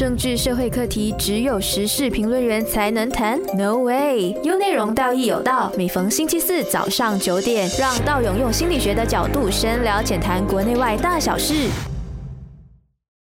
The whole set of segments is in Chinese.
政治社会课题只有时事评论员才能谈？No way！有内容，道义有道。每逢星期四早上九点，让道勇用心理学的角度深聊浅谈国内外大小事。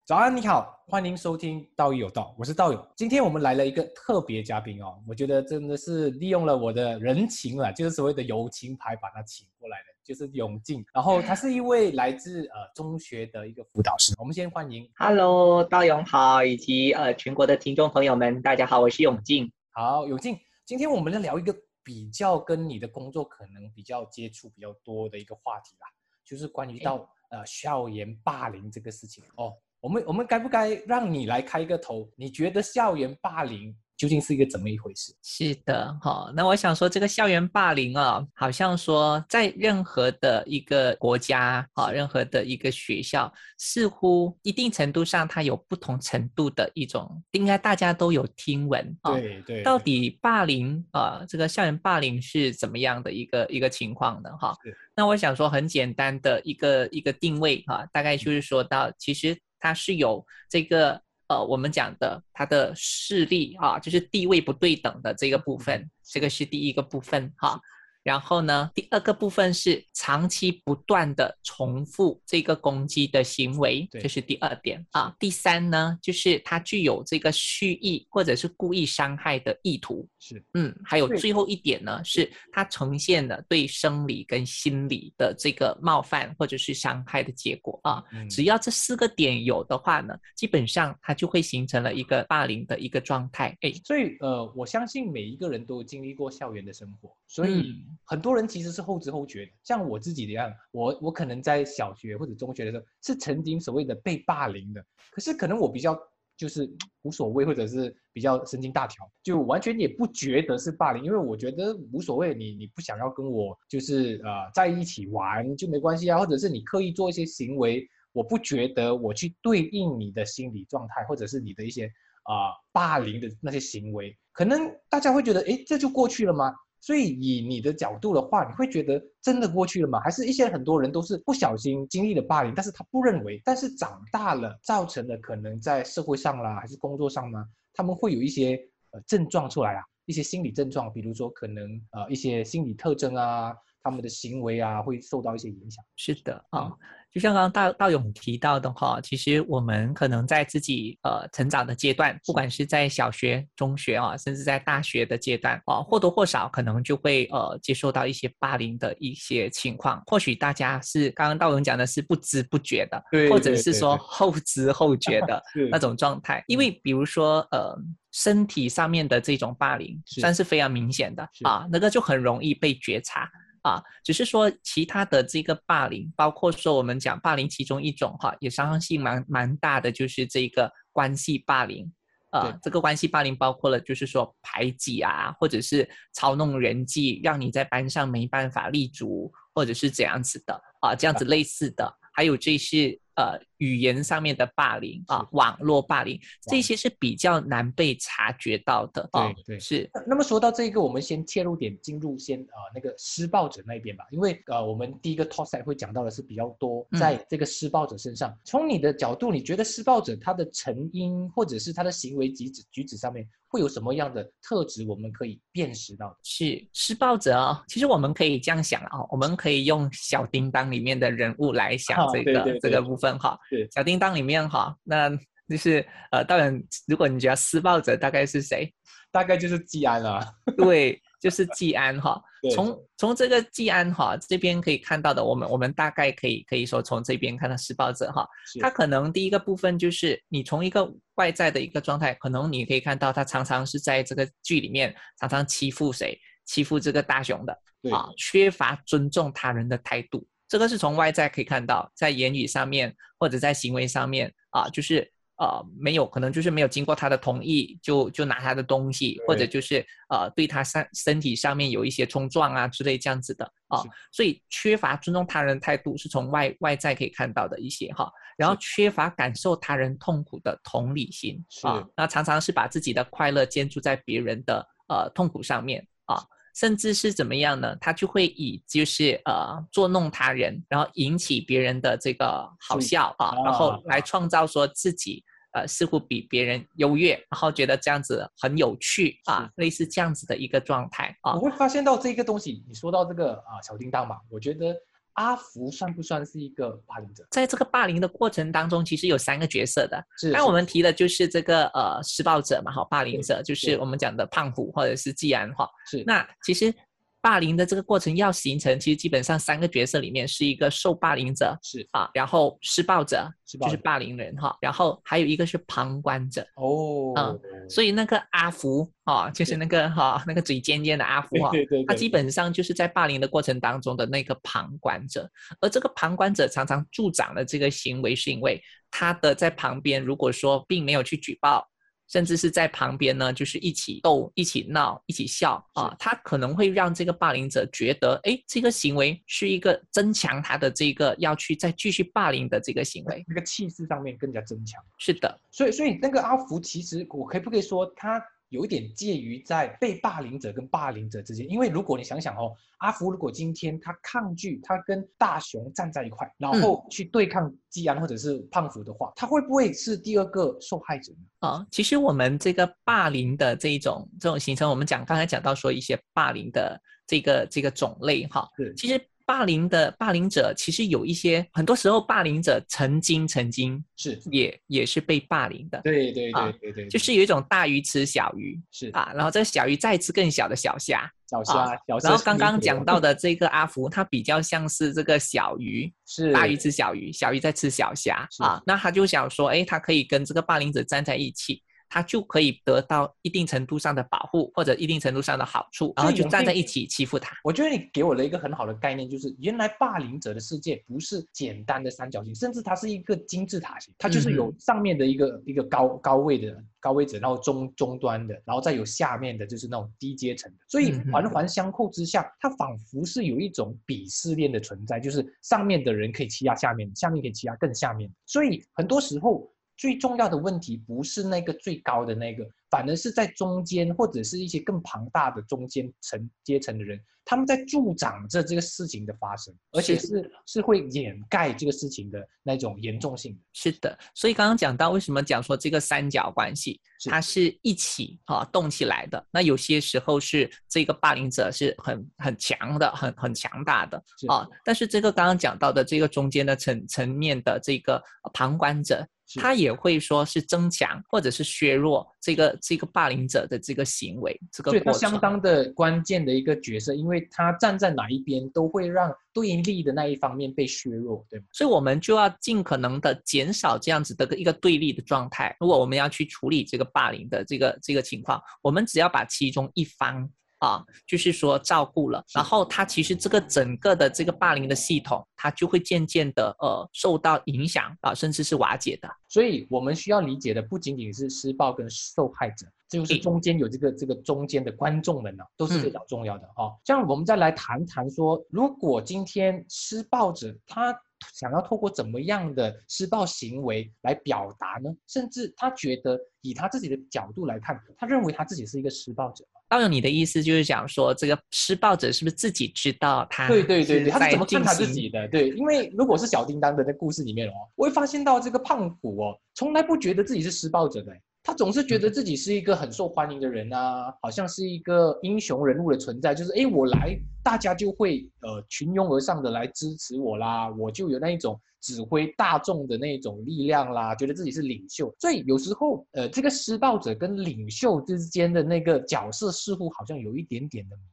早安，你好，欢迎收听《道义有道》，我是道勇。今天我们来了一个特别嘉宾哦，我觉得真的是利用了我的人情啊，就是所谓的友情牌把他请过来的。就是永进，然后他是一位来自呃中学的一个辅导师。我们先欢迎，Hello，道勇好，以及呃全国的听众朋友们，大家好，我是永进。好，永进，今天我们来聊一个比较跟你的工作可能比较接触比较多的一个话题啦，就是关于到呃校园霸凌这个事情哦。我们我们该不该让你来开个头？你觉得校园霸凌？究竟是一个怎么一回事？是的，哈，那我想说，这个校园霸凌啊，好像说在任何的一个国家，哈，任何的一个学校，似乎一定程度上它有不同程度的一种，应该大家都有听闻，对对。到底霸凌啊，这个校园霸凌是怎么样的一个一个情况呢？哈，那我想说很简单的一个一个定位，哈，大概就是说到，其实它是有这个。呃，我们讲的他的势力啊，就是地位不对等的这个部分，这个是第一个部分哈。然后呢，第二个部分是长期不断的重复这个攻击的行为，这是第二点啊。第三呢，就是它具有这个蓄意或者是故意伤害的意图。是，嗯，还有最后一点呢，是它呈现了对生理跟心理的这个冒犯或者是伤害的结果啊。只要这四个点有的话呢，基本上它就会形成了一个霸凌的一个状态。哎，所以呃，我相信每一个人都经历过校园的生活，所以。很多人其实是后知后觉的，像我自己一样，我我可能在小学或者中学的时候是曾经所谓的被霸凌的，可是可能我比较就是 无所谓，或者是比较神经大条，就完全也不觉得是霸凌，因为我觉得无所谓，你你不想要跟我就是呃在一起玩就没关系啊，或者是你刻意做一些行为，我不觉得我去对应你的心理状态，或者是你的一些啊霸凌的那些行为，可能大家会觉得哎这就过去了吗？所以以你的角度的话，你会觉得真的过去了吗？还是一些很多人都是不小心经历了霸凌，但是他不认为，但是长大了造成了可能在社会上啦，还是工作上呢？他们会有一些呃症状出来啊，一些心理症状，比如说可能呃一些心理特征啊，他们的行为啊会受到一些影响。是的啊。就像刚刚道道勇提到的哈，其实我们可能在自己呃成长的阶段，不管是在小学、中学啊，甚至在大学的阶段啊，或多或少可能就会呃接受到一些霸凌的一些情况。或许大家是刚刚道勇讲的是不知不觉的，或者是说 后知后觉的 那种状态。因为比如说呃身体上面的这种霸凌，算是非常明显的啊，那个就很容易被觉察。啊，只是说其他的这个霸凌，包括说我们讲霸凌其中一种哈，也伤害性蛮蛮大的，就是这个关系霸凌。呃，这个关系霸凌包括了就是说排挤啊，或者是操弄人际，让你在班上没办法立足，或者是怎样子的啊，这样子类似的，还有这些。呃，语言上面的霸凌啊，网络霸凌，这些是比较难被察觉到的。对对，是。那么说到这个，我们先切入点，进入先呃那个施暴者那边吧。因为呃，我们第一个 side 会讲到的是比较多在这个施暴者身上。从你的角度，你觉得施暴者他的成因，或者是他的行为举止举止上面？会有什么样的特质我们可以辨识到的？是施暴者哦，其实我们可以这样想啊，我们可以用小叮当里面的人物来想这个这个部分哈。小叮当里面哈，那就是呃，当然，如果你觉得施暴者大概是谁？大概就是季安了。对。就是季安哈，从从这个季安哈这边可以看到的，我们我们大概可以可以说从这边看到施暴者哈，他可能第一个部分就是你从一个外在的一个状态，可能你可以看到他常常是在这个剧里面常常欺负谁，欺负这个大雄的啊，缺乏尊重他人的态度，这个是从外在可以看到，在言语上面或者在行为上面啊，就是。呃，没有，可能就是没有经过他的同意就就拿他的东西，或者就是呃对他身身体上面有一些冲撞啊之类这样子的啊，所以缺乏尊重他人态度是从外外在可以看到的一些哈，然后缺乏感受他人痛苦的同理心啊，那常常是把自己的快乐建筑在别人的呃痛苦上面啊。甚至是怎么样呢？他就会以就是呃捉弄他人，然后引起别人的这个好笑啊，然后来创造说自己呃似乎比别人优越，然后觉得这样子很有趣啊，类似这样子的一个状态啊。我会发现到这个东西，你说到这个啊小叮当嘛，我觉得。阿福算不算是一个霸凌者？在这个霸凌的过程当中，其实有三个角色的。是，那我们提的就是这个呃施暴者嘛，哈，霸凌者就是我们讲的胖虎或者是季安哈。是，那其实。霸凌的这个过程要形成，其实基本上三个角色里面是一个受霸凌者，是。啊，然后施暴者就是霸凌人哈，然后还有一个是旁观者哦，嗯，所以那个阿福哈，就是那个哈那个嘴尖尖的阿福哈，他基本上就是在霸凌的过程当中的那个旁观者，而这个旁观者常常助长了这个行为，是因为他的在旁边如果说并没有去举报。甚至是在旁边呢，就是一起逗、一起闹、一起笑啊，他可能会让这个霸凌者觉得，哎，这个行为是一个增强他的这个要去再继续霸凌的这个行为，那个气势上面更加增强。是的，所以，所以那个阿福，其实我可以不可以说他？有一点介于在被霸凌者跟霸凌者之间，因为如果你想想哦，阿福如果今天他抗拒，他跟大雄站在一块，然后去对抗季安或者是胖虎的话，他会不会是第二个受害者呢？啊，其实我们这个霸凌的这一种这种形成，我们讲刚才讲到说一些霸凌的这个这个种类哈，其实。霸凌的霸凌者其实有一些，很多时候霸凌者曾经曾经是也也是被霸凌的。对对对对对，就是有一种大鱼吃小鱼是啊，然后这个小鱼再吃更小的小虾，小虾小虾。然后刚刚讲到的这个阿福，他比较像是这个小鱼，是大鱼吃小鱼，小鱼在吃小虾啊。那他就想说，哎，他可以跟这个霸凌者站在一起。他就可以得到一定程度上的保护，或者一定程度上的好处，然后就站在一起欺负他。我觉得你给我了一个很好的概念，就是原来霸凌者的世界不是简单的三角形，甚至它是一个金字塔形，它就是有上面的一个一个高高位的高位者，然后中中端的，然后再有下面的就是那种低阶层的。所以环环相扣之下，它仿佛是有一种鄙视链的存在，就是上面的人可以欺压下面，下面可以欺压更下面。所以很多时候。最重要的问题不是那个最高的那个，反而是在中间或者是一些更庞大的中间层阶层的人，他们在助长着这个事情的发生，而且是是会掩盖这个事情的那种严重性。是的，所以刚刚讲到为什么讲说这个三角关系，它是一起啊动起来的。那有些时候是这个霸凌者是很很强的，很很强大的啊，但是这个刚刚讲到的这个中间的层层面的这个旁观者。他也会说是增强或者是削弱这个这个霸凌者的这个行为，这个对他相当的关键的一个角色，因为他站在哪一边都会让对立的那一方面被削弱，对吗？所以我们就要尽可能的减少这样子的一个对立的状态。如果我们要去处理这个霸凌的这个这个情况，我们只要把其中一方。啊，就是说照顾了，然后他其实这个整个的这个霸凌的系统，他就会渐渐的呃受到影响啊，甚至是瓦解的。所以我们需要理解的不仅仅是施暴跟受害者，就是中间有这个这个中间的观众们呢，都是非常重要的哦。这样我们再来谈谈说，如果今天施暴者他想要透过怎么样的施暴行为来表达呢？甚至他觉得以他自己的角度来看，他认为他自己是一个施暴者。道友，你的意思就是讲说，这个施暴者是不是自己知道他？对对对对，他是怎么看他自己的？对，因为如果是小叮当的那故事里面哦，我会发现到这个胖虎哦，从来不觉得自己是施暴者的，他总是觉得自己是一个很受欢迎的人啊，好像是一个英雄人物的存在，就是哎，我来，大家就会呃群拥而上的来支持我啦，我就有那一种。指挥大众的那种力量啦，觉得自己是领袖，所以有时候，呃，这个施暴者跟领袖之间的那个角色似乎好像有一点点的迷。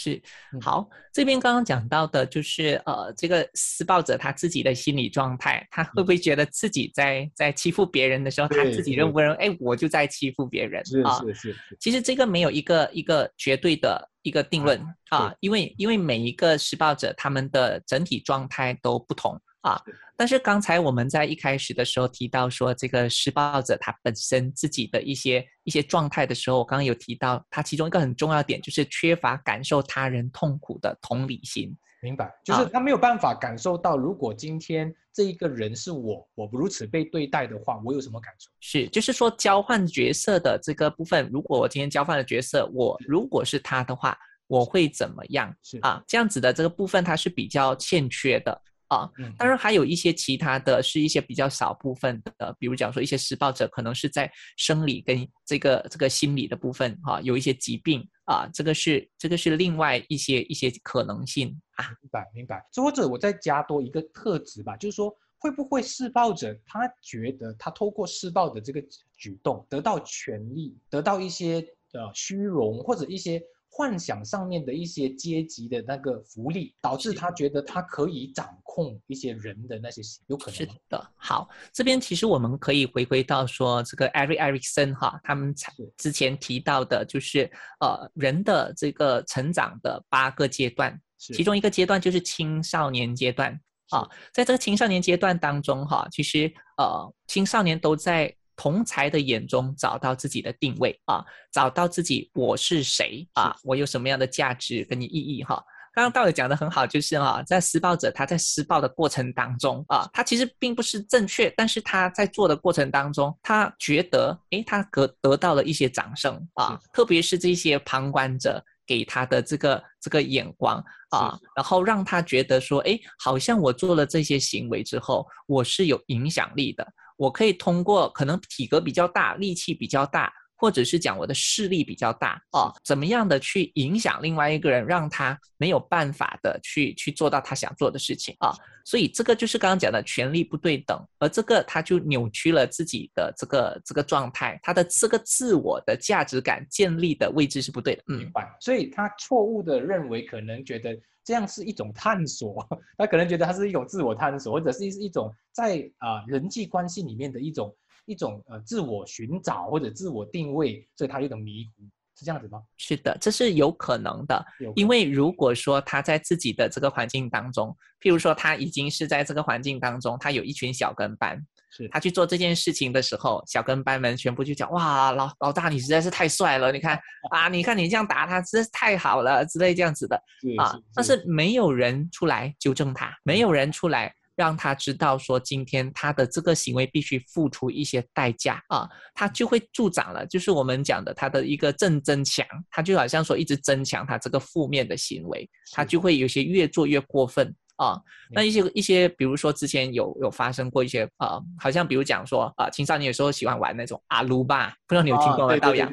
是，好，这边刚刚讲到的就是，呃，这个施暴者他自己的心理状态，他会不会觉得自己在在欺负别人的时候，他自己认不认？哎，我就在欺负别人啊？是是是。其实这个没有一个一个绝对的一个定论啊，因为因为每一个施暴者他们的整体状态都不同。啊，但是刚才我们在一开始的时候提到说，这个施暴者他本身自己的一些一些状态的时候，我刚刚有提到，他其中一个很重要点就是缺乏感受他人痛苦的同理心。明白，就是他没有办法感受到，如果今天这一个人是我，我如此被对待的话，我有什么感受？是，就是说交换角色的这个部分，如果我今天交换了角色，我如果是他的话，我会怎么样？是啊，这样子的这个部分它是比较欠缺的。啊。当然还有一些其他的是一些比较少部分的，比如讲说一些施暴者可能是在生理跟这个这个心理的部分哈有一些疾病啊，这个是这个是另外一些一些可能性啊。明白明白。或者我再加多一个特质吧，就是说会不会施暴者他觉得他透过施暴的这个举动得到权利，得到一些呃虚荣或者一些。幻想上面的一些阶级的那个福利，导致他觉得他可以掌控一些人的那些有可能是的。好，这边其实我们可以回归到说这个 Eric Erikson 哈，他们之前提到的就是呃人的这个成长的八个阶段，其中一个阶段就是青少年阶段啊，在这个青少年阶段当中哈，其实呃青少年都在。同才的眼中找到自己的定位啊，找到自己我是谁啊，我有什么样的价值跟你意义哈。刚刚道友讲的很好，就是哈，在施暴者他在施暴的过程当中啊，他其实并不是正确，但是他在做的过程当中，他觉得诶，他得得到了一些掌声啊，特别是这些旁观者给他的这个这个眼光啊，然后让他觉得说，诶，好像我做了这些行为之后，我是有影响力的。我可以通过可能体格比较大、力气比较大，或者是讲我的势力比较大啊，怎么样的去影响另外一个人，让他没有办法的去去做到他想做的事情啊？所以这个就是刚刚讲的权力不对等，而这个他就扭曲了自己的这个这个状态，他的这个自我的价值感建立的位置是不对的。嗯明白？所以他错误的认为，可能觉得。这样是一种探索，他可能觉得它是一种自我探索，或者是一种在啊人际关系里面的一种一种呃自我寻找或者自我定位，所以他有点迷糊，是这样子吗？是的，这是有可能的，因为如果说他在自己的这个环境当中，譬如说他已经是在这个环境当中，他有一群小跟班。是他去做这件事情的时候，小跟班们全部就讲：哇，老老大你实在是太帅了！你看 啊，你看你这样打他，实在是太好了之类这样子的啊。但是没有人出来纠正他，没有人出来让他知道说，今天他的这个行为必须付出一些代价啊，他就会助长了，就是我们讲的他的一个正增强，他就好像说一直增强他这个负面的行为，他就会有些越做越过分。啊，那一些一些，比如说之前有有发生过一些啊，好像比如讲说啊，青少年有时候喜欢玩那种阿鲁巴，不知道你有听过没？道阳，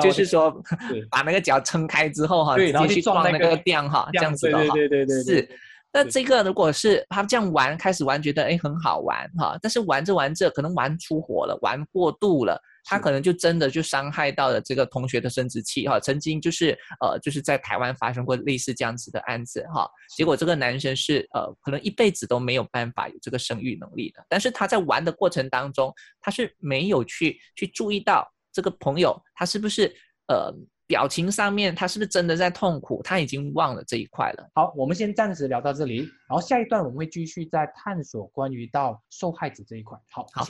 就是说 把那个脚撑开之后哈，直接去撞那个垫哈，这样子的哈，对对对，是。那这个如果是他这样玩，开始玩觉得哎很好玩哈，但是玩着玩着可能玩出火了，玩过度了。他可能就真的就伤害到了这个同学的生殖器哈，曾经就是呃就是在台湾发生过类似这样子的案子哈，结果这个男生是呃可能一辈子都没有办法有这个生育能力的，但是他在玩的过程当中，他是没有去去注意到这个朋友他是不是呃表情上面他是不是真的在痛苦，他已经忘了这一块了。好，我们先暂时聊到这里，然后下一段我们会继续再探索关于到受害者这一块。好，好。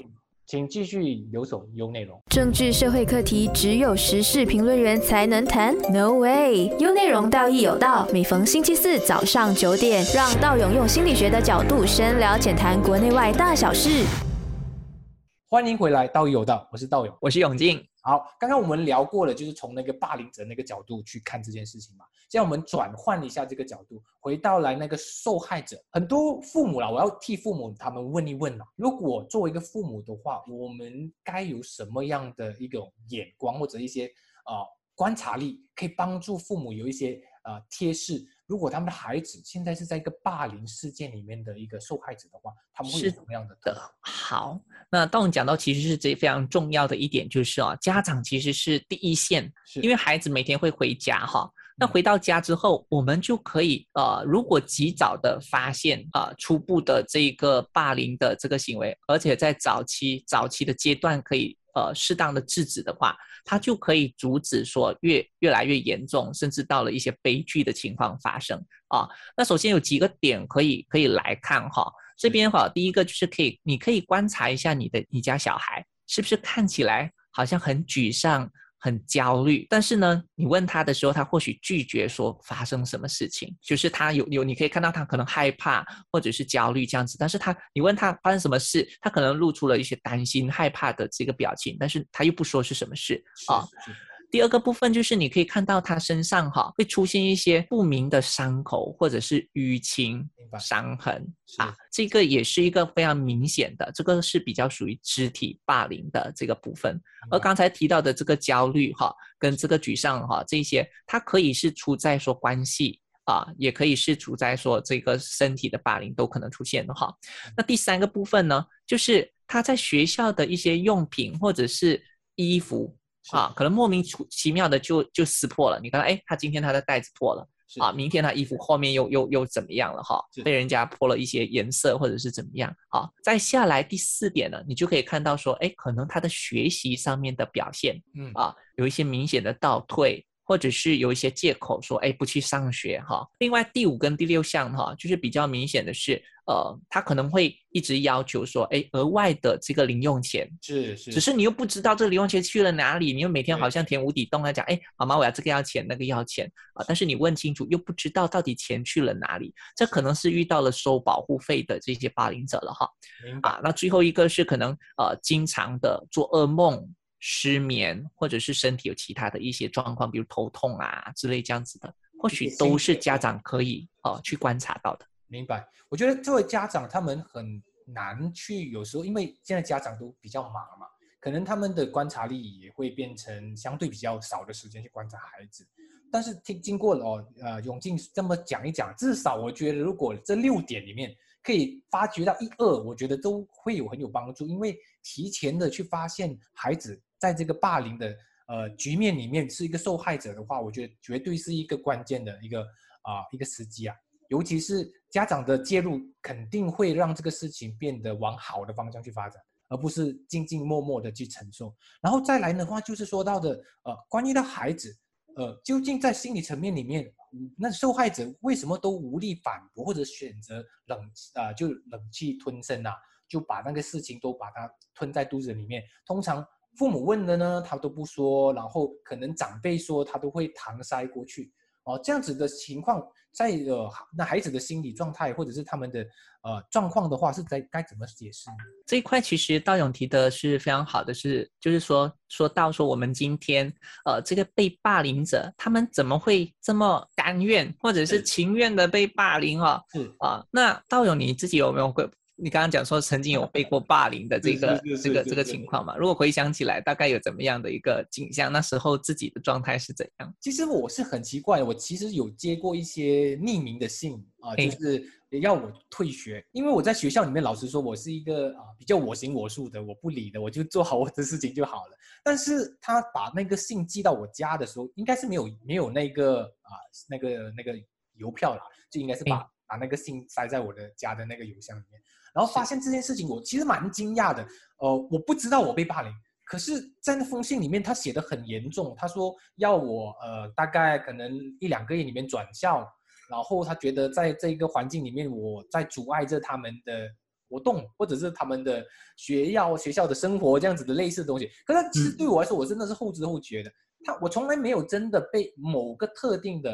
请继续留守优内容。政治社会课题只有时事评论员才能谈？No way！优内容道义有道，每逢星期四早上九点，让道勇用心理学的角度深聊浅谈国内外大小事。欢迎回来，道义有道，我是道勇，我是永进。好，刚刚我们聊过了，就是从那个霸凌者那个角度去看这件事情嘛。现在我们转换一下这个角度，回到来那个受害者，很多父母啦，我要替父母他们问一问啦。如果作为一个父母的话，我们该有什么样的一种眼光或者一些啊观察力，可以帮助父母有一些啊贴士？如果他们的孩子现在是在一个霸凌事件里面的一个受害者的话，他们会有什么样的？的好，那当我们讲到其实是这非常重要的一点，就是哦，家长其实是第一线，因为孩子每天会回家哈。那回到家之后，我们就可以呃，如果及早的发现啊，初步的这个霸凌的这个行为，而且在早期早期的阶段可以。呃，适当的制止的话，它就可以阻止说越越来越严重，甚至到了一些悲剧的情况发生啊。那首先有几个点可以可以来看哈，这边哈，第一个就是可以，你可以观察一下你的你家小孩是不是看起来好像很沮丧。很焦虑，但是呢，你问他的时候，他或许拒绝说发生什么事情，就是他有有，你可以看到他可能害怕或者是焦虑这样子，但是他你问他发生什么事，他可能露出了一些担心、害怕的这个表情，但是他又不说是什么事啊。第二个部分就是你可以看到他身上哈会出现一些不明的伤口或者是淤青、伤痕啊，这个也是一个非常明显的，这个是比较属于肢体霸凌的这个部分。而刚才提到的这个焦虑哈跟这个沮丧哈这些，它可以是出在说关系啊，也可以是处在说这个身体的霸凌都可能出现的哈。那第三个部分呢，就是他在学校的一些用品或者是衣服。啊，可能莫名其妙的就就撕破了。你看，哎，他今天他的袋子破了，啊，明天他衣服后面又又又怎么样了？哈，被人家泼了一些颜色或者是怎么样？啊，再下来第四点呢，你就可以看到说，哎，可能他的学习上面的表现，嗯啊，有一些明显的倒退。或者是有一些借口说，哎，不去上学哈。另外第五跟第六项哈，就是比较明显的是，呃，他可能会一直要求说，哎，额外的这个零用钱是是，只是你又不知道这个零用钱去了哪里，你又每天好像填无底洞来讲，哎，妈妈我要这个要钱那个要钱啊，但是你问清楚又不知道到底钱去了哪里，这可能是遇到了收保护费的这些霸凌者了哈。啊，那最后一个是可能呃，经常的做噩梦。失眠，或者是身体有其他的一些状况，比如头痛啊之类这样子的，或许都是家长可以呃去观察到的。明白？我觉得作为家长，他们很难去，有时候因为现在家长都比较忙嘛，可能他们的观察力也会变成相对比较少的时间去观察孩子。但是听经过了哦，呃，永进这么讲一讲，至少我觉得如果这六点里面可以发掘到一二，我觉得都会有很有帮助，因为提前的去发现孩子。在这个霸凌的呃局面里面，是一个受害者的话，我觉得绝对是一个关键的一个啊一个时机啊，尤其是家长的介入，肯定会让这个事情变得往好的方向去发展，而不是静静默默的去承受。然后再来的话，就是说到的呃，关于的孩子，呃，究竟在心理层面里面，那受害者为什么都无力反驳或者选择冷啊就冷气吞声啊，就把那个事情都把它吞在肚子里面，通常。父母问的呢，他都不说，然后可能长辈说，他都会搪塞过去。哦，这样子的情况，在呃那孩子的心理状态或者是他们的呃状况的话，是在该怎么解释呢？这一块其实道勇提的是非常好的，是就是说说到说我们今天呃这个被霸凌者，他们怎么会这么甘愿或者是情愿的被霸凌哦？是啊，那道勇你自己有没有过？你刚刚讲说曾经有被过霸凌的这个这个这个情况嘛？如果回想起来，大概有怎么样的一个景象？那时候自己的状态是怎样？其实我是很奇怪，我其实有接过一些匿名的信啊，就是要我退学，因为我在学校里面，老师说我是一个啊比较我行我素的，我不理的，我就做好我的事情就好了。但是他把那个信寄到我家的时候，应该是没有没有那个啊那个那个邮票啦，就应该是把把那个信塞在我的家的那个邮箱里面。然后发现这件事情，我其实蛮惊讶的。呃，我不知道我被霸凌，可是，在那封信里面，他写的很严重。他说要我呃，大概可能一两个月里面转校，然后他觉得在这个环境里面，我在阻碍着他们的活动，或者是他们的学校学校的生活这样子的类似的东西。可是，其实对我来说，我真的是后知后觉的。他我从来没有真的被某个特定的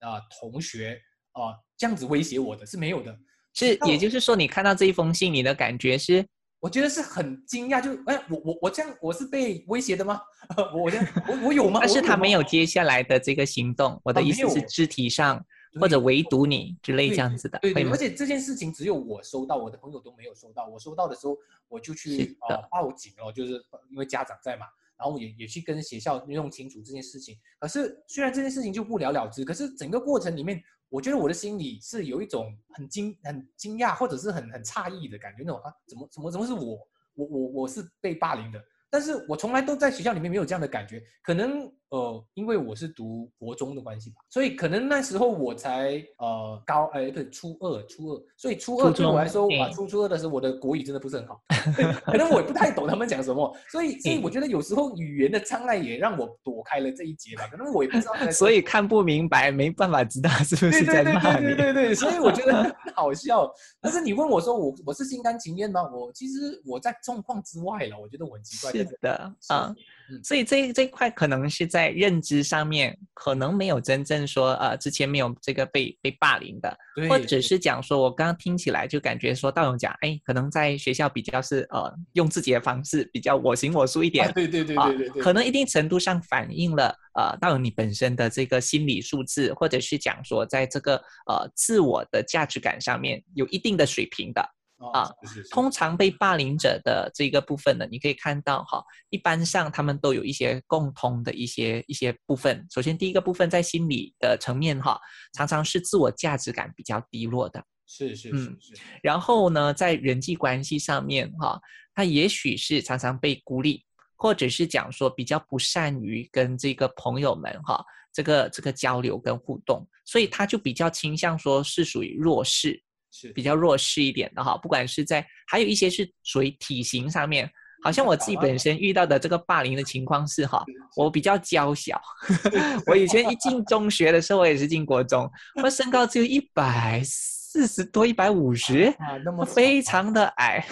啊同学啊这样子威胁我的是没有的。是，也就是说，你看到这一封信，你的感觉是？我觉得是很惊讶，就哎，我我我这样，我是被威胁的吗？我这样，我我有吗？但是他没有接下来的这个行动。我的意思是肢体上或者围堵你之类这样子的。对对。而且这件事情只有我收到，我的朋友都没有收到。我收到的时候，我就去呃报警了，就是因为家长在嘛，然后也也去跟学校弄清楚这件事情。可是虽然这件事情就不了了之，可是整个过程里面。我觉得我的心里是有一种很惊、很惊讶，或者是很很诧异的感觉，那种啊，怎么、怎么、怎么是我？我、我、我是被霸凌的。但是我从来都在学校里面没有这样的感觉，可能呃，因为我是读国中的关系吧，所以可能那时候我才呃高哎对初二初二，所以初二对我来说啊初初二的时候我的国语真的不是很好，可能我也不太懂他们讲什么，所以所以我觉得有时候语言的障碍也让我躲开了这一节吧，可能我也不知道，所以看不明白，没办法知道是不是在骂你，对对对，所以我觉得 很好笑。但是你问我说我我是心甘情愿吗？我其实我在状况之外了，我觉得我很奇怪。是的啊，所以这这一块可能是在认知上面，可能没有真正说呃之前没有这个被被霸凌的，或者是讲说我刚刚听起来就感觉说道勇讲，哎，可能在学校比较是呃用自己的方式比较我行我素一点，对对对对对，可能一定程度上反映了呃道勇你本身的这个心理素质，或者是讲说在这个呃自我的价值感上面有一定的水平的。啊，通常被霸凌者的这个部分呢，你可以看到哈，一般上他们都有一些共通的一些一些部分。首先，第一个部分在心理的层面哈，常常是自我价值感比较低落的。是是是是。然后呢，在人际关系上面哈，他也许是常常被孤立，或者是讲说比较不善于跟这个朋友们哈，这个这个交流跟互动，所以他就比较倾向说是属于弱势。是比较弱势一点的哈，不管是在，还有一些是属于体型上面，好像我自己本身遇到的这个霸凌的情况是哈，我比较娇小，我以前一进中学的时候，我也是进国中，我身高只有一百。四十多一百五十啊，那么 非常的矮，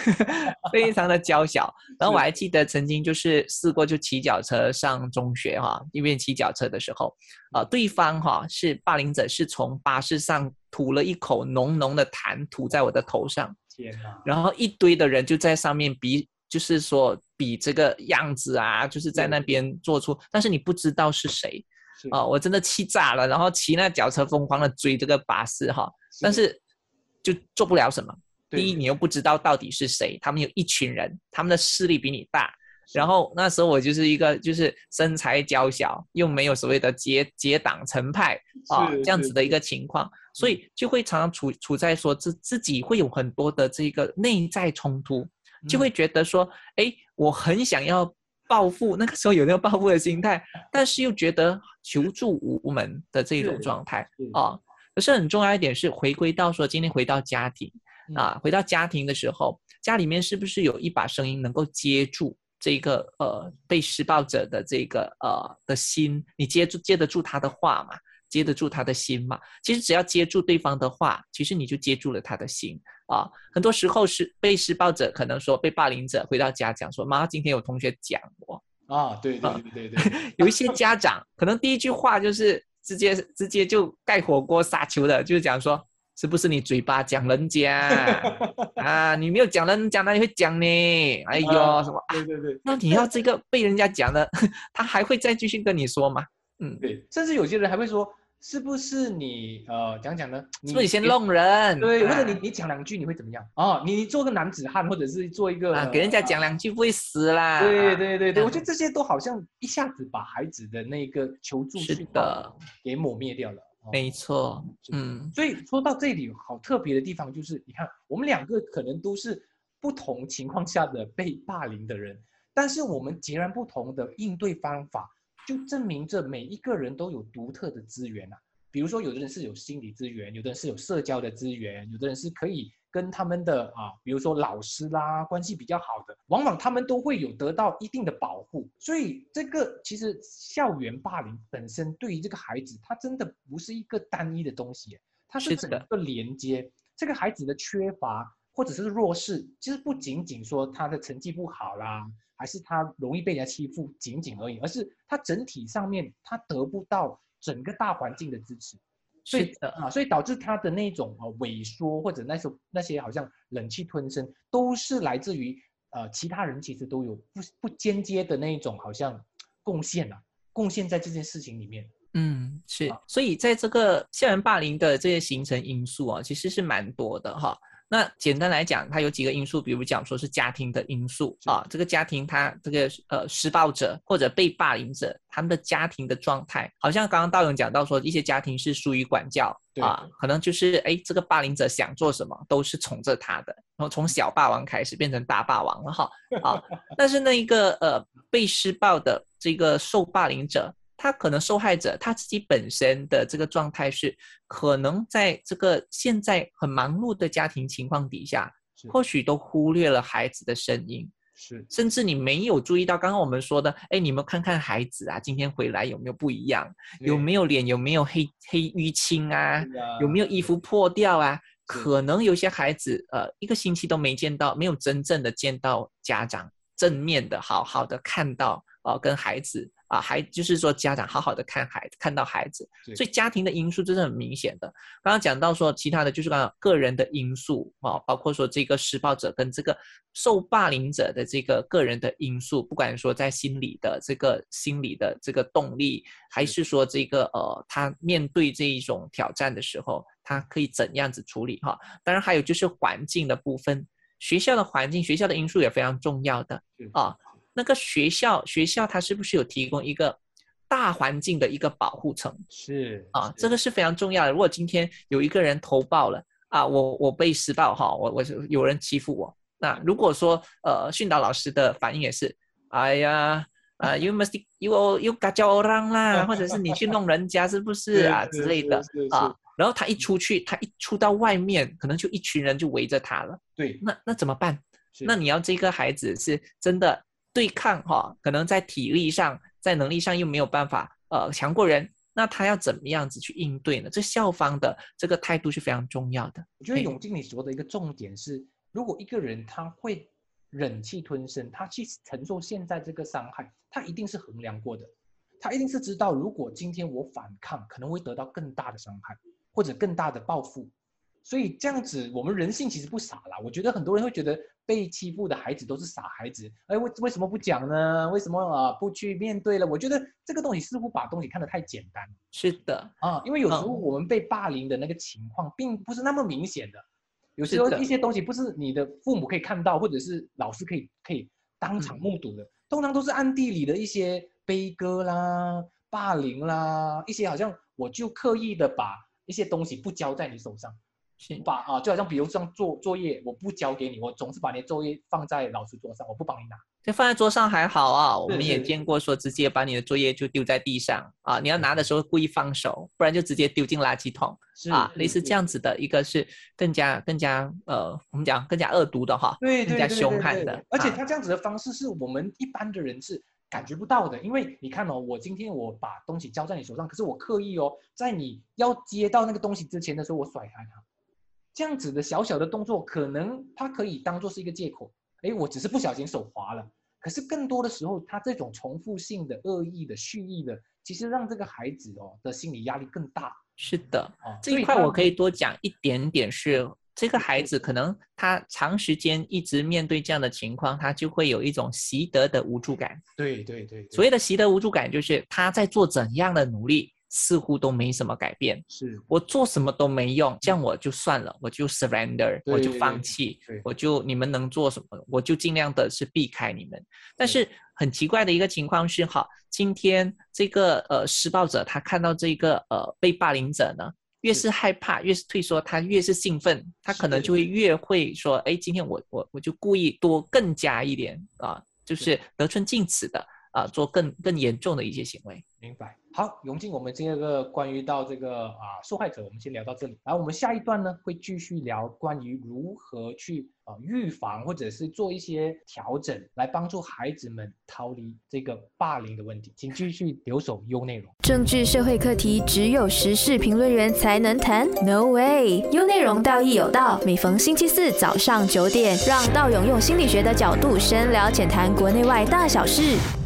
非常的娇小。然后我还记得曾经就是试过就骑脚车上中学哈，一边骑脚车的时候，啊，对方哈是霸凌者，是从巴士上吐了一口浓浓的痰吐在我的头上，天哪！然后一堆的人就在上面比，就是说比这个样子啊，就是在那边做出，但是你不知道是谁啊，我真的气炸了，然后骑那脚车疯狂的追这个巴士哈，但是。就做不了什么。第一，你又不知道到底是谁，他们有一群人，他们的势力比你大。然后那时候我就是一个就是身材娇小，又没有所谓的结结党成派啊这样子的一个情况，所以就会常常处处在说自自己会有很多的这个内在冲突，就会觉得说，哎，我很想要报复，那个时候有那个报复的心态，但是又觉得求助无门的这种状态啊。可是很重要一点是回归到说，今天回到家庭啊，回到家庭的时候，家里面是不是有一把声音能够接住这个呃被施暴者的这个呃的心？你接住接得住他的话嘛？接得住他的心嘛？其实只要接住对方的话，其实你就接住了他的心啊。很多时候是被施暴者可能说被霸凌者回到家讲说：“妈，今天有同学讲我啊。”对对对对对，有一些家长可能第一句话就是。直接直接就盖火锅撒球的，就是讲说，是不是你嘴巴讲人家 啊？你没有讲人家，哪里会讲呢？哎呦，什么？对对对。那你要这个被人家讲了，他还会再继续跟你说吗？嗯，对。甚至有些人还会说。是不是你呃讲讲呢？是不是你先弄人？对，或者你你讲两句你会怎么样？哦，你做个男子汉，或者是做一个给人家讲两句不会死啦。对对对对，我觉得这些都好像一下子把孩子的那个求助是的给抹灭掉了。没错，嗯。所以说到这里，好特别的地方就是，你看我们两个可能都是不同情况下的被霸凌的人，但是我们截然不同的应对方法。就证明着每一个人都有独特的资源啊，比如说有的人是有心理资源，有的人是有社交的资源，有的人是可以跟他们的啊，比如说老师啦关系比较好的，往往他们都会有得到一定的保护。所以这个其实校园霸凌本身对于这个孩子，他真的不是一个单一的东西，它是整个连接这个孩子的缺乏或者是弱势，其实不仅仅说他的成绩不好啦。还是他容易被人家欺负，仅仅而已，而是他整体上面他得不到整个大环境的支持，所以啊，所以导致他的那种呃萎缩或者那时候那些好像忍气吞声，都是来自于呃其他人其实都有不不间接的那一种好像贡献啊，贡献在这件事情里面。嗯，是，所以在这个校园霸凌的这些形成因素啊，其实是蛮多的哈。那简单来讲，它有几个因素，比如讲说是家庭的因素啊，这个家庭他这个呃施暴者或者被霸凌者，他们的家庭的状态，好像刚刚道勇讲到说，一些家庭是疏于管教啊，可能就是哎这个霸凌者想做什么都是宠着他的，然后从小霸王开始变成大霸王了哈啊，但是那一个呃被施暴的这个受霸凌者。他可能受害者他自己本身的这个状态是，可能在这个现在很忙碌的家庭情况底下，或许都忽略了孩子的声音，是，甚至你没有注意到刚刚我们说的，哎，你们看看孩子啊，今天回来有没有不一样？有没有脸有没有黑黑淤青啊？有没有衣服破掉啊？可能有些孩子呃一个星期都没见到，没有真正的见到家长正面的好好的看到。呃跟孩子啊，还就是说家长好好的看孩子，看到孩子，所以家庭的因素这是很明显的。刚刚讲到说其他的就是刚刚个人的因素啊，包括说这个施暴者跟这个受霸凌者的这个个人的因素，不管说在心理的这个心理的这个动力，还是说这个呃他面对这一种挑战的时候，他可以怎样子处理哈？当然还有就是环境的部分。学校的环境，学校的因素也非常重要的啊。那个学校，学校它是不是有提供一个大环境的一个保护层？是啊，这个是非常重要的。如果今天有一个人投报了啊，我我被施暴哈，我我有人欺负我。那如果说呃训导老师的反应也是，哎呀啊，you must you you 嘎叫让啦，或者是你去弄人家是不 是啊之类的啊。然后他一出去，他一出到外面，可能就一群人就围着他了。对，那那怎么办？那你要这个孩子是真的对抗哈，可能在体力上、在能力上又没有办法呃强过人，那他要怎么样子去应对呢？这校方的这个态度是非常重要的。我觉得永进你说的一个重点是，如果一个人他会忍气吞声，他去承受现在这个伤害，他一定是衡量过的，他一定是知道，如果今天我反抗，可能会得到更大的伤害。或者更大的报复，所以这样子，我们人性其实不傻啦。我觉得很多人会觉得被欺负的孩子都是傻孩子，哎，为为什么不讲呢？为什么啊不去面对了？我觉得这个东西似乎把东西看得太简单。是的，啊，因为有时候我们被霸凌的那个情况并不是那么明显的，有时候一些东西不是你的父母可以看到，或者是老师可以可以当场目睹的，通常都是暗地里的一些悲歌啦、霸凌啦，一些好像我就刻意的把。一些东西不交在你手上，把啊，就好像比如像做作业，我不交给你，我总是把你的作业放在老师桌上，我不帮你拿。这放在桌上还好啊，我们也见过说直接把你的作业就丢在地上啊，你要拿的时候故意放手，不然就直接丢进垃圾桶啊，类似这样子的一个是更加更加呃，我们讲更加恶毒的哈，对，更加凶悍的。而且他这样子的方式是我们一般的人是。感觉不到的，因为你看哦，我今天我把东西交在你手上，可是我刻意哦，在你要接到那个东西之前的时候，我甩开它，这样子的小小的动作，可能它可以当做是一个借口。哎，我只是不小心手滑了，可是更多的时候，他这种重复性的恶意的蓄意的，其实让这个孩子哦的心理压力更大。是的，这一块我可以多讲一点点是。这个孩子可能他长时间一直面对这样的情况，他就会有一种习得的无助感。对对对，所谓的习得无助感，就是他在做怎样的努力，似乎都没什么改变。是我做什么都没用，这样我就算了，我就 surrender，我就放弃，我就你们能做什么，我就尽量的是避开你们。但是很奇怪的一个情况是，哈，今天这个呃施暴者他看到这个呃被霸凌者呢？越是害怕，越是退缩，他越是兴奋，他可能就会越会说：“哎，今天我我我就故意多更加一点啊，就是得寸进尺的啊，做更更严重的一些行为。”明白。好，永进，我们这个关于到这个啊受害者，我们先聊到这里。然后我们下一段呢，会继续聊关于如何去啊预防或者是做一些调整，来帮助孩子们逃离这个霸凌的问题。请继续留守优内容。政治社会课题只有时事评论员才能谈？No way！优内容道义有道，每逢星期四早上九点，让道勇用心理学的角度深聊浅谈国内外大小事。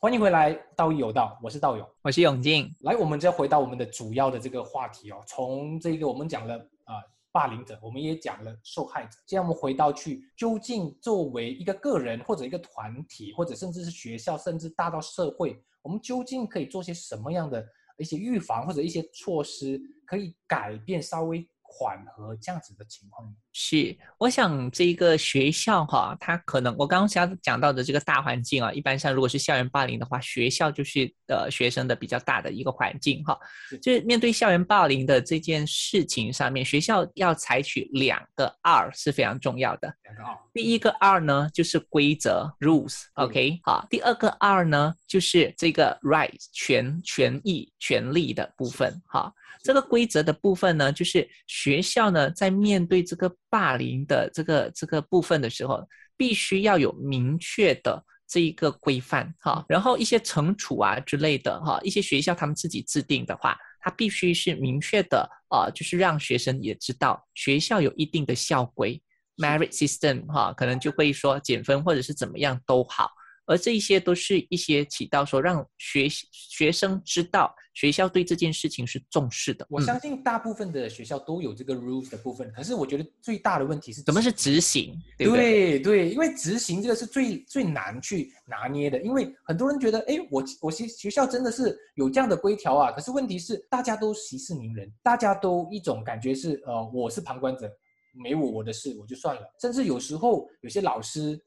欢迎回来，道义有道，我是道勇，我是永进。来，我们再回到我们的主要的这个话题哦。从这个我们讲了啊，霸凌者，我们也讲了受害者。现在我们回到去，究竟作为一个个人或者一个团体，或者甚至是学校，甚至大到社会，我们究竟可以做些什么样的一些预防或者一些措施，可以改变稍微？缓和这样子的情况是，我想这个学校哈，它可能我刚刚想讲到的这个大环境啊，一般上如果是校园霸凌的话，学校就是呃学生的比较大的一个环境哈。就是面对校园霸凌的这件事情上面，学校要采取两个 R 是非常重要的。两个 R，第一个 R 呢就是规则 Rules，OK，好。第二个 R 呢就是这个 Rights 权权益权利的部分哈。这个规则的部分呢，就是学校呢在面对这个霸凌的这个这个部分的时候，必须要有明确的这一个规范哈。然后一些惩处啊之类的哈，一些学校他们自己制定的话，它必须是明确的啊，就是让学生也知道学校有一定的校规，merit system 哈，可能就会说减分或者是怎么样都好而这一些都是一些起到说让学学生知道学校对这件事情是重视的。我相信大部分的学校都有这个 rules 的部分，可是我觉得最大的问题是怎么是执行？对对，因为执行这个是最最难去拿捏的，因为很多人觉得，哎，我我学学校真的是有这样的规条啊，可是问题是大家都息事宁人，大家都一种感觉是，呃，我是旁观者，没我我的事我就算了，甚至有时候有些老师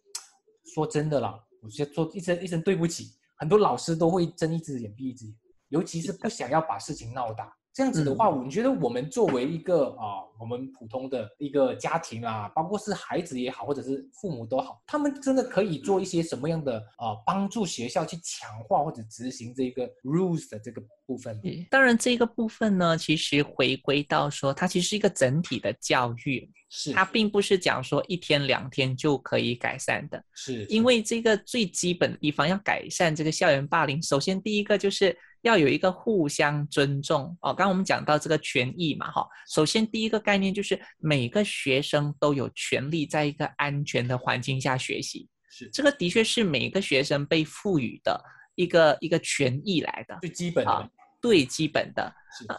说真的啦。我就说一声一声对不起，很多老师都会睁一只眼闭一只眼，尤其是不想要把事情闹大。这样子的话，我觉得我们作为一个啊，我们普通的一个家庭啊，包括是孩子也好，或者是父母都好，他们真的可以做一些什么样的啊，帮助学校去强化或者执行这个 rules 的这个部分？当然，这个部分呢，其实回归到说，它其实是一个整体的教育，是它并不是讲说一天两天就可以改善的。是因为这个最基本的地方要改善这个校园霸凌，首先第一个就是。要有一个互相尊重哦。刚刚我们讲到这个权益嘛，哈，首先第一个概念就是每个学生都有权利在一个安全的环境下学习，是这个的确是每个学生被赋予的一个一个权益来的，最基本的，最基本的。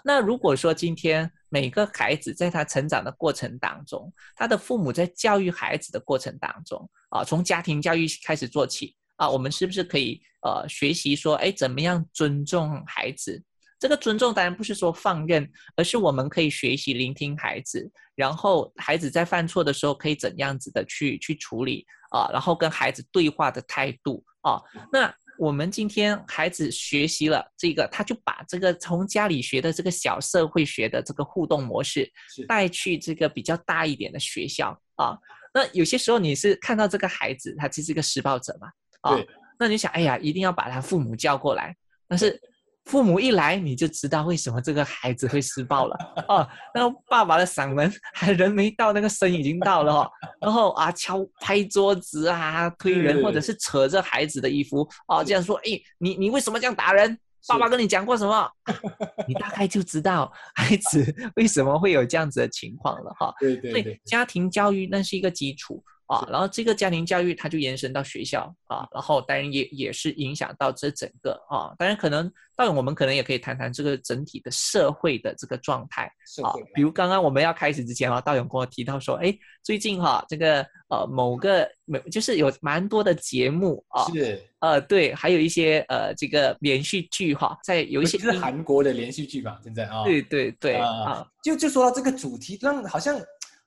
那如果说今天每个孩子在他成长的过程当中，他的父母在教育孩子的过程当中啊，从家庭教育开始做起。啊，我们是不是可以呃学习说，哎，怎么样尊重孩子？这个尊重当然不是说放任，而是我们可以学习聆听孩子，然后孩子在犯错的时候可以怎样子的去去处理啊，然后跟孩子对话的态度啊。那我们今天孩子学习了这个，他就把这个从家里学的这个小社会学的这个互动模式带去这个比较大一点的学校啊。那有些时候你是看到这个孩子，他其实是个施暴者嘛。啊，那你想，哎呀，一定要把他父母叫过来。但是父母一来，你就知道为什么这个孩子会施暴了。哦，那个爸爸的嗓门还人没到，那个声已经到了哦。然后啊，敲拍桌子啊，推人，或者是扯着孩子的衣服啊，这样说，哎，你你为什么这样打人？爸爸跟你讲过什么？你大概就知道孩子为什么会有这样子的情况了哈。对对对，家庭教育那是一个基础。啊，然后这个家庭教育它就延伸到学校啊，然后当然也也是影响到这整个啊，当然可能到我们可能也可以谈谈这个整体的社会的这个状态啊，比如刚刚我们要开始之前啊，道勇跟我提到说，哎，最近哈这个呃某个某就是有蛮多的节目啊，是。呃对，还有一些呃这个连续剧哈，在有一些是韩国的连续剧吧，现在啊，对对对啊，就就说到这个主题，让好像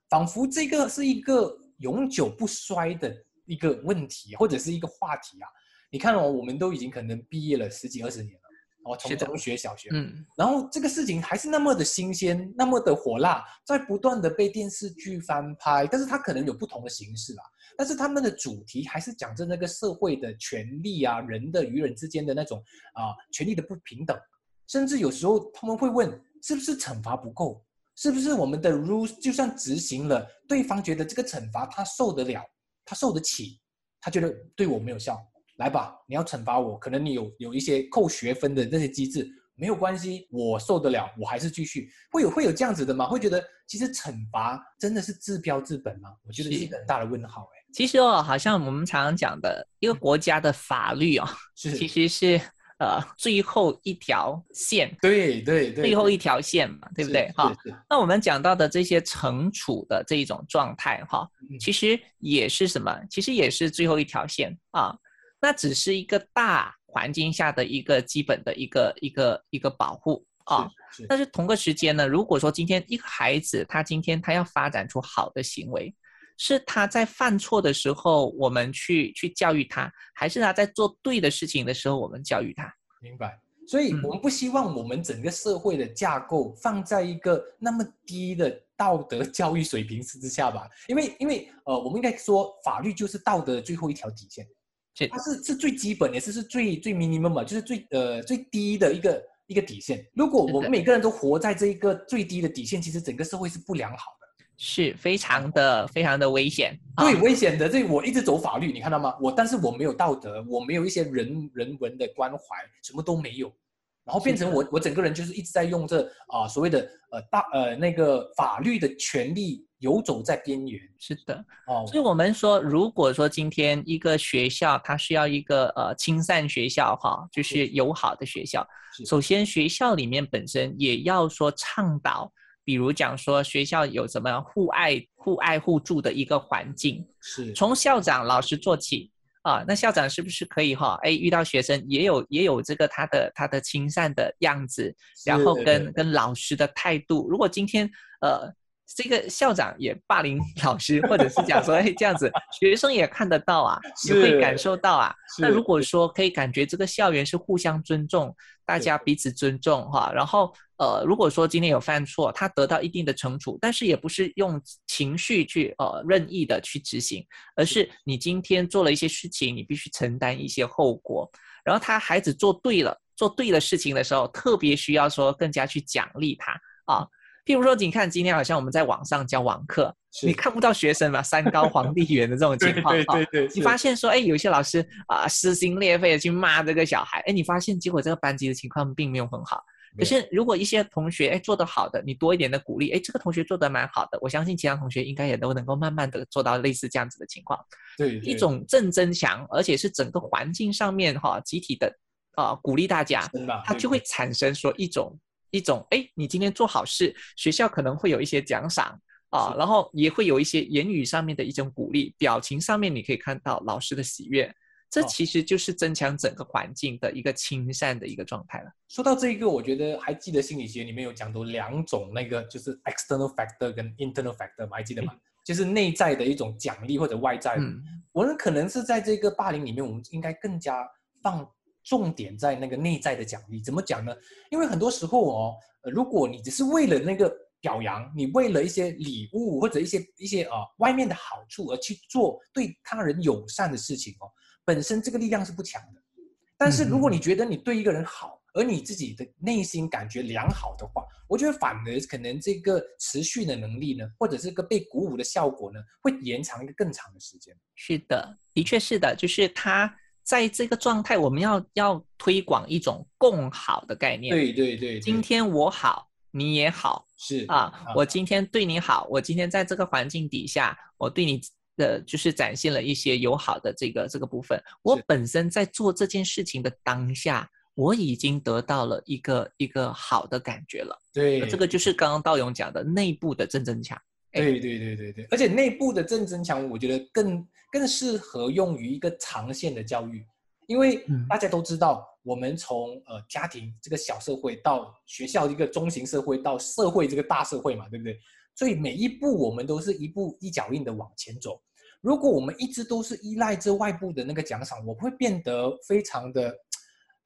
仿佛这个是一个。永久不衰的一个问题或者是一个话题啊！你看哦，我们都已经可能毕业了十几二十年了，哦，从中学、小学，嗯，然后这个事情还是那么的新鲜，那么的火辣，在不断的被电视剧翻拍，但是它可能有不同的形式啊，但是他们的主题还是讲着那个社会的权利啊，人的与人之间的那种啊权利的不平等，甚至有时候他们会问，是不是惩罚不够？是不是我们的 rules 就算执行了，对方觉得这个惩罚他受得了，他受得起，他觉得对我没有效，来吧，你要惩罚我，可能你有有一些扣学分的那些机制，没有关系，我受得了，我还是继续，会有会有这样子的吗？会觉得其实惩罚真的是治标治本吗？我觉得是一个很大的问号哎。其实哦，好像我们常常讲的一个国家的法律哦，其实是。呃，最后一条线，对对对，最后一条线嘛，对不对？哈，那我们讲到的这些惩处的这一种状态，哈，其实也是什么？其实也是最后一条线啊。那只是一个大环境下的一个基本的一个一个一个保护啊。但是同个时间呢，如果说今天一个孩子他今天他要发展出好的行为。是他在犯错的时候，我们去去教育他，还是他在做对的事情的时候，我们教育他？明白。所以，我们不希望我们整个社会的架构放在一个那么低的道德教育水平之下吧？因为，因为，呃，我们应该说，法律就是道德的最后一条底线，它是是最基本，也是是最最 minimum 嘛，就是最呃最低的一个一个底线。如果我们每个人都活在这一个最低的底线，其实整个社会是不良好的。是非常的非常的危险，对危险的。这我一直走法律，你看到吗？我但是我没有道德，我没有一些人人文的关怀，什么都没有。然后变成我我整个人就是一直在用这啊所谓的呃大呃那个法律的权利游走在边缘。是的，哦，所以我们说，如果说今天一个学校它需要一个呃亲善学校哈，就是友好的学校，首先学校里面本身也要说倡导。比如讲说学校有什么互爱、互爱互助的一个环境，是从校长、老师做起啊。那校长是不是可以哈？哎，遇到学生也有也有这个他的他的亲善的样子，然后跟跟老师的态度。如果今天呃。这个校长也霸凌老师，或者是讲说，哎，这样子学生也看得到啊，也会感受到啊。那如果说可以感觉这个校园是互相尊重，大家彼此尊重哈，然后呃，如果说今天有犯错，他得到一定的惩处，但是也不是用情绪去呃任意的去执行，而是你今天做了一些事情，你必须承担一些后果。然后他孩子做对了，做对了事情的时候，特别需要说更加去奖励他啊。譬如说，你看今天好像我们在网上教网课，你看不到学生嘛，山高皇帝远的这种情况对对对。你发现说，哎，有些老师啊撕心裂肺的去骂这个小孩，哎，你发现结果这个班级的情况并没有很好。可是如果一些同学哎做得好的，你多一点的鼓励，哎，这个同学做得蛮好的，我相信其他同学应该也都能够慢慢的做到类似这样子的情况。对。一种正增强，而且是整个环境上面哈集体的啊鼓励大家，它就会产生说一种。一种哎，你今天做好事，学校可能会有一些奖赏啊，然后也会有一些言语上面的一种鼓励，表情上面你可以看到老师的喜悦，这其实就是增强整个环境的一个亲善的一个状态了。说到这一个，我觉得还记得心理学里面有讲到两种那个就是 external factor 跟 internal factor 吗？还记得吗？就是内在的一种奖励或者外在的。我们可能是在这个霸凌里面，我们应该更加放。重点在那个内在的奖励，怎么讲呢？因为很多时候哦，呃，如果你只是为了那个表扬，你为了一些礼物或者一些一些呃外面的好处而去做对他人友善的事情哦，本身这个力量是不强的。但是如果你觉得你对一个人好，而你自己的内心感觉良好的话，我觉得反而可能这个持续的能力呢，或者这个被鼓舞的效果呢，会延长一个更长的时间。是的，的确是的，就是他。在这个状态，我们要要推广一种共好的概念。对对对，今天我好，你也好，是啊，我今天对你好，我今天在这个环境底下，我对你的就是展现了一些友好的这个这个部分。我本身在做这件事情的当下，我已经得到了一个一个好的感觉了。对，这个就是刚刚道勇讲的内部的正增强。对对对对对，而且内部的正增强，我觉得更更适合用于一个长线的教育，因为大家都知道，我们从呃家庭这个小社会到学校一个中型社会到社会这个大社会嘛，对不对？所以每一步我们都是一步一脚印的往前走。如果我们一直都是依赖这外部的那个奖赏，我会变得非常的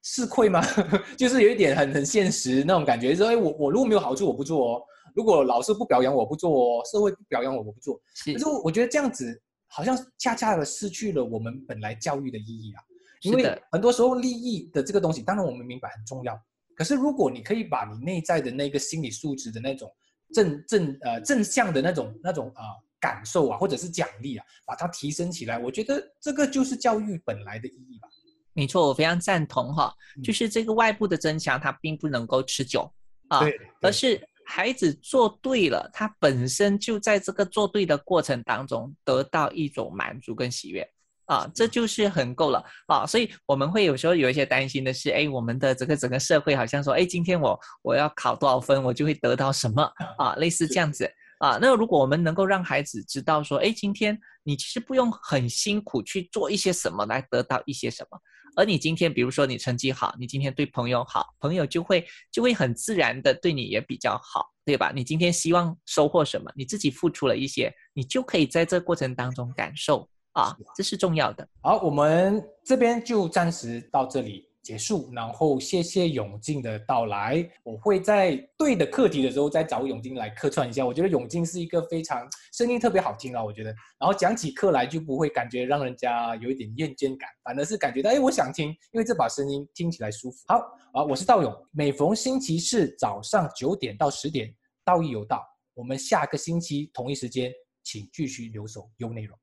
吃亏吗？就是有一点很很现实那种感觉，说哎，我我如果没有好处，我不做哦。如果老师不表扬我不做，社会不表扬我我不做，可是我觉得这样子好像恰恰的失去了我们本来教育的意义啊。因为很多时候利益的这个东西，当然我们明白很重要，可是如果你可以把你内在的那个心理素质的那种正正呃正向的那种那种啊感受啊，或者是奖励啊，把它提升起来，我觉得这个就是教育本来的意义吧。没错，我非常赞同哈，就是这个外部的增强它并不能够持久啊，而是。孩子做对了，他本身就在这个做对的过程当中得到一种满足跟喜悦啊，这就是很够了啊。所以我们会有时候有一些担心的是，哎，我们的这个整个社会好像说，哎，今天我我要考多少分，我就会得到什么啊，类似这样子啊。那如果我们能够让孩子知道说，哎，今天你其实不用很辛苦去做一些什么来得到一些什么。而你今天，比如说你成绩好，你今天对朋友好，朋友就会就会很自然的对你也比较好，对吧？你今天希望收获什么，你自己付出了一些，你就可以在这过程当中感受啊，这是重要的。好，我们这边就暂时到这里。结束，然后谢谢永进的到来。我会在对的课题的时候再找永进来客串一下。我觉得永进是一个非常声音特别好听啊，我觉得。然后讲起课来就不会感觉让人家有一点厌倦感，反而是感觉到哎，我想听，因为这把声音听起来舒服。好啊，我是道勇，每逢星期四早上九点到十点，道义有道。我们下个星期同一时间，请继续留守优内容。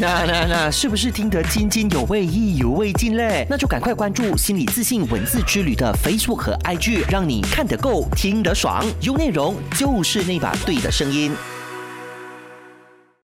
那那那，是不是听得津津有味、意犹未尽嘞？那就赶快关注心理自信文字之旅的 Facebook 和 IG，让你看得够、听得爽，有内容就是那把对的声音。